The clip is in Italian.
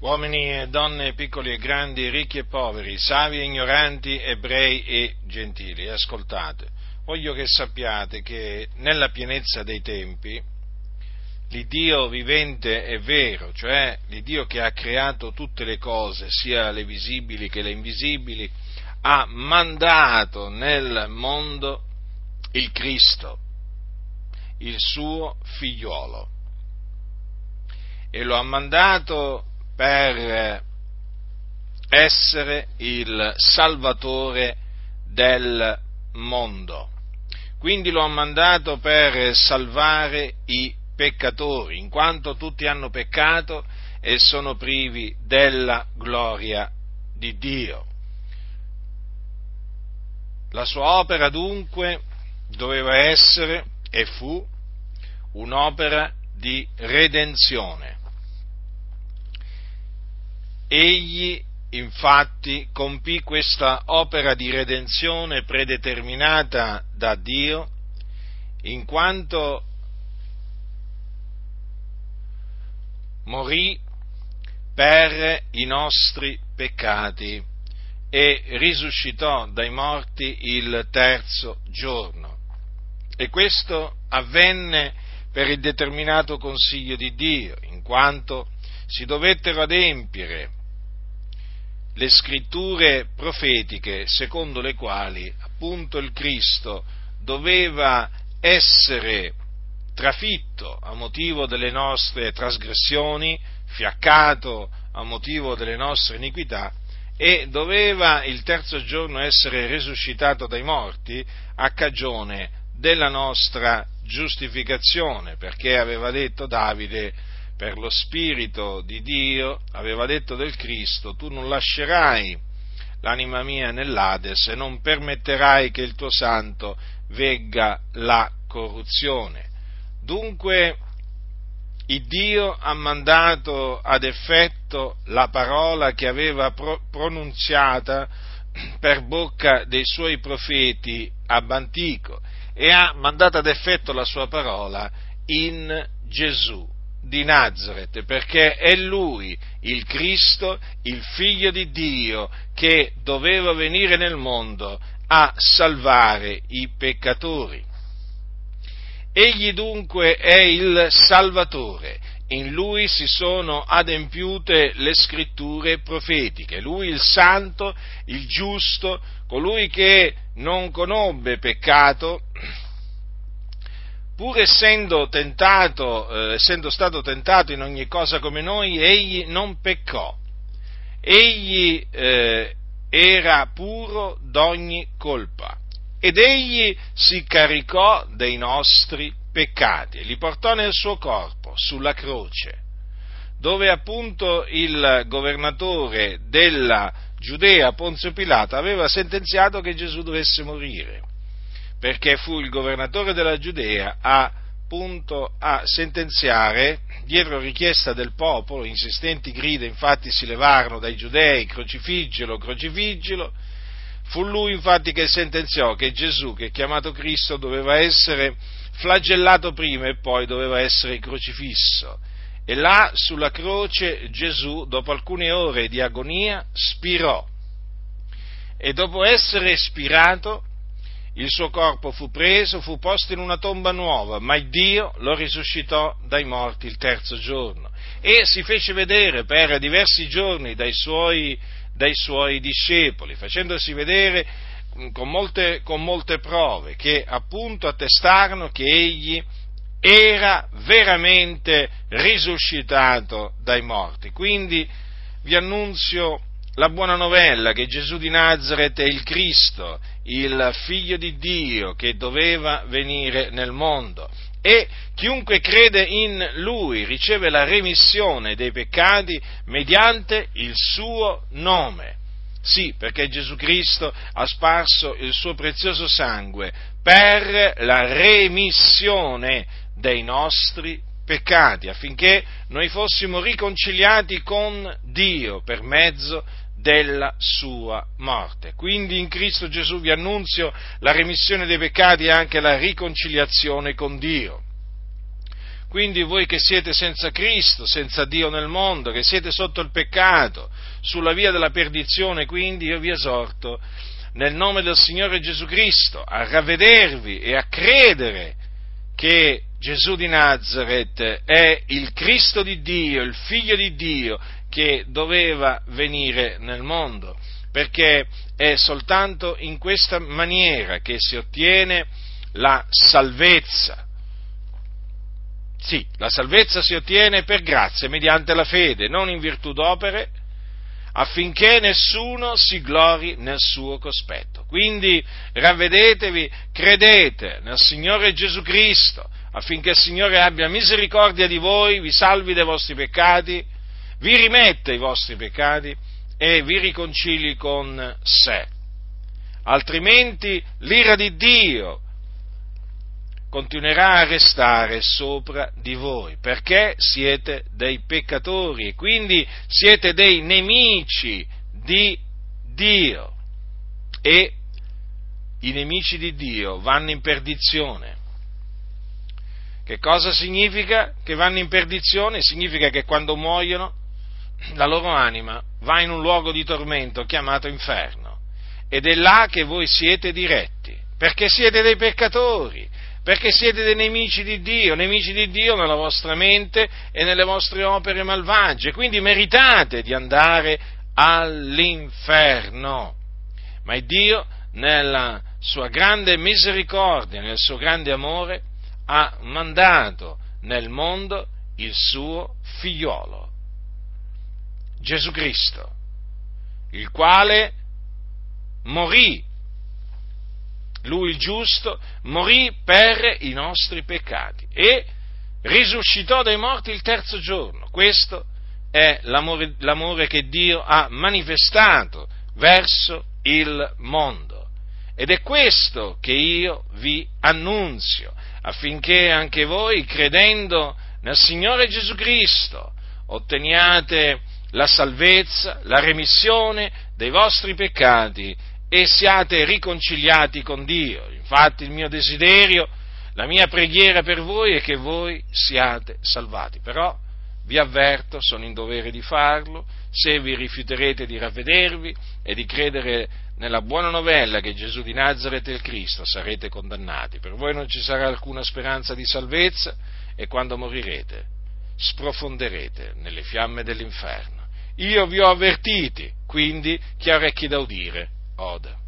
uomini e donne, piccoli e grandi, ricchi e poveri, savi e ignoranti, ebrei e gentili. Ascoltate, voglio che sappiate che nella pienezza dei tempi l'Iddio vivente e vero, cioè l'Iddio che ha creato tutte le cose, sia le visibili che le invisibili, ha mandato nel mondo il Cristo, il suo figliuolo. E lo ha mandato per essere il Salvatore del mondo. Quindi lo ha mandato per salvare i peccatori, in quanto tutti hanno peccato e sono privi della gloria di Dio. La sua opera dunque doveva essere e fu un'opera di redenzione. Egli infatti compì questa opera di redenzione predeterminata da Dio in quanto morì per i nostri peccati e risuscitò dai morti il terzo giorno. E questo avvenne per il determinato consiglio di Dio, in quanto si dovettero adempiere le scritture profetiche secondo le quali appunto il Cristo doveva essere trafitto a motivo delle nostre trasgressioni, fiaccato a motivo delle nostre iniquità e doveva il terzo giorno essere risuscitato dai morti a cagione della nostra giustificazione, perché aveva detto Davide per lo Spirito di Dio, aveva detto del Cristo, tu non lascerai l'anima mia nell'Ades e non permetterai che il tuo santo vegga la corruzione. Dunque, il Dio ha mandato ad effetto la parola che aveva pro- pronunziata per bocca dei suoi profeti ab antico e ha mandato ad effetto la sua parola in Gesù di Nazareth, perché è lui, il Cristo, il figlio di Dio, che doveva venire nel mondo a salvare i peccatori. Egli dunque è il Salvatore, in lui si sono adempiute le scritture profetiche, lui il santo, il giusto, colui che non conobbe peccato, pur essendo tentato, eh, essendo stato tentato in ogni cosa come noi, egli non peccò. Egli eh, era puro d'ogni colpa ed egli si caricò dei nostri peccati e li portò nel suo corpo sulla croce, dove appunto il governatore della Giudea, Ponzio Pilato, aveva sentenziato che Gesù dovesse morire perché fu il governatore della Giudea a, appunto, a sentenziare, dietro richiesta del popolo, insistenti grida infatti si levarono dai giudei, crocifiggelo, crocifiggelo, fu lui infatti che sentenziò che Gesù, che è chiamato Cristo, doveva essere flagellato prima e poi doveva essere crocifisso. E là sulla croce Gesù, dopo alcune ore di agonia, spirò. E dopo essere spirato, il suo corpo fu preso, fu posto in una tomba nuova, ma Dio lo risuscitò dai morti il terzo giorno e si fece vedere per diversi giorni dai suoi, dai suoi discepoli, facendosi vedere con molte, con molte prove che appunto attestarono che egli era veramente risuscitato dai morti. Quindi vi annunzio la buona novella che Gesù di Nazareth è il Cristo, il figlio di Dio che doveva venire nel mondo e chiunque crede in lui riceve la remissione dei peccati mediante il suo nome. Sì, perché Gesù Cristo ha sparso il suo prezioso sangue per la remissione dei nostri peccati, affinché noi fossimo riconciliati con Dio per mezzo della sua morte. Quindi in Cristo Gesù vi annunzio la remissione dei peccati e anche la riconciliazione con Dio. Quindi voi che siete senza Cristo, senza Dio nel mondo, che siete sotto il peccato, sulla via della perdizione, quindi io vi esorto nel nome del Signore Gesù Cristo a ravvedervi e a credere che Gesù di Nazareth è il Cristo di Dio, il Figlio di Dio che doveva venire nel mondo, perché è soltanto in questa maniera che si ottiene la salvezza. Sì, la salvezza si ottiene per grazia, mediante la fede, non in virtù d'opere, affinché nessuno si glori nel suo cospetto. Quindi ravvedetevi, credete nel Signore Gesù Cristo, affinché il Signore abbia misericordia di voi, vi salvi dai vostri peccati, vi rimetta i vostri peccati e vi riconcili con sé. Altrimenti l'ira di Dio continuerà a restare sopra di voi, perché siete dei peccatori e quindi siete dei nemici di Dio. E i nemici di Dio vanno in perdizione. Che cosa significa che vanno in perdizione? Significa che quando muoiono la loro anima va in un luogo di tormento chiamato inferno. Ed è là che voi siete diretti, perché siete dei peccatori, perché siete dei nemici di Dio, nemici di Dio nella vostra mente e nelle vostre opere malvagie, quindi meritate di andare all'inferno. Ma Dio, nella sua grande misericordia, nel suo grande amore, ha mandato nel mondo il suo figliolo, Gesù Cristo, il quale morì lui il giusto, morì per i nostri peccati e risuscitò dai morti il terzo giorno. Questo è l'amore, l'amore che Dio ha manifestato verso il mondo. Ed è questo che io vi annunzio, affinché anche voi, credendo nel Signore Gesù Cristo, otteniate la salvezza, la remissione dei vostri peccati e siate riconciliati con Dio. Infatti il mio desiderio, la mia preghiera per voi è che voi siate salvati. Però vi avverto, sono in dovere di farlo, se vi rifiuterete di ravvedervi e di credere nella buona novella che Gesù di Nazareth è il Cristo, sarete condannati. Per voi non ci sarà alcuna speranza di salvezza e quando morirete sprofonderete nelle fiamme dell'inferno. Io vi ho avvertiti, quindi chi ha orecchi da udire oda.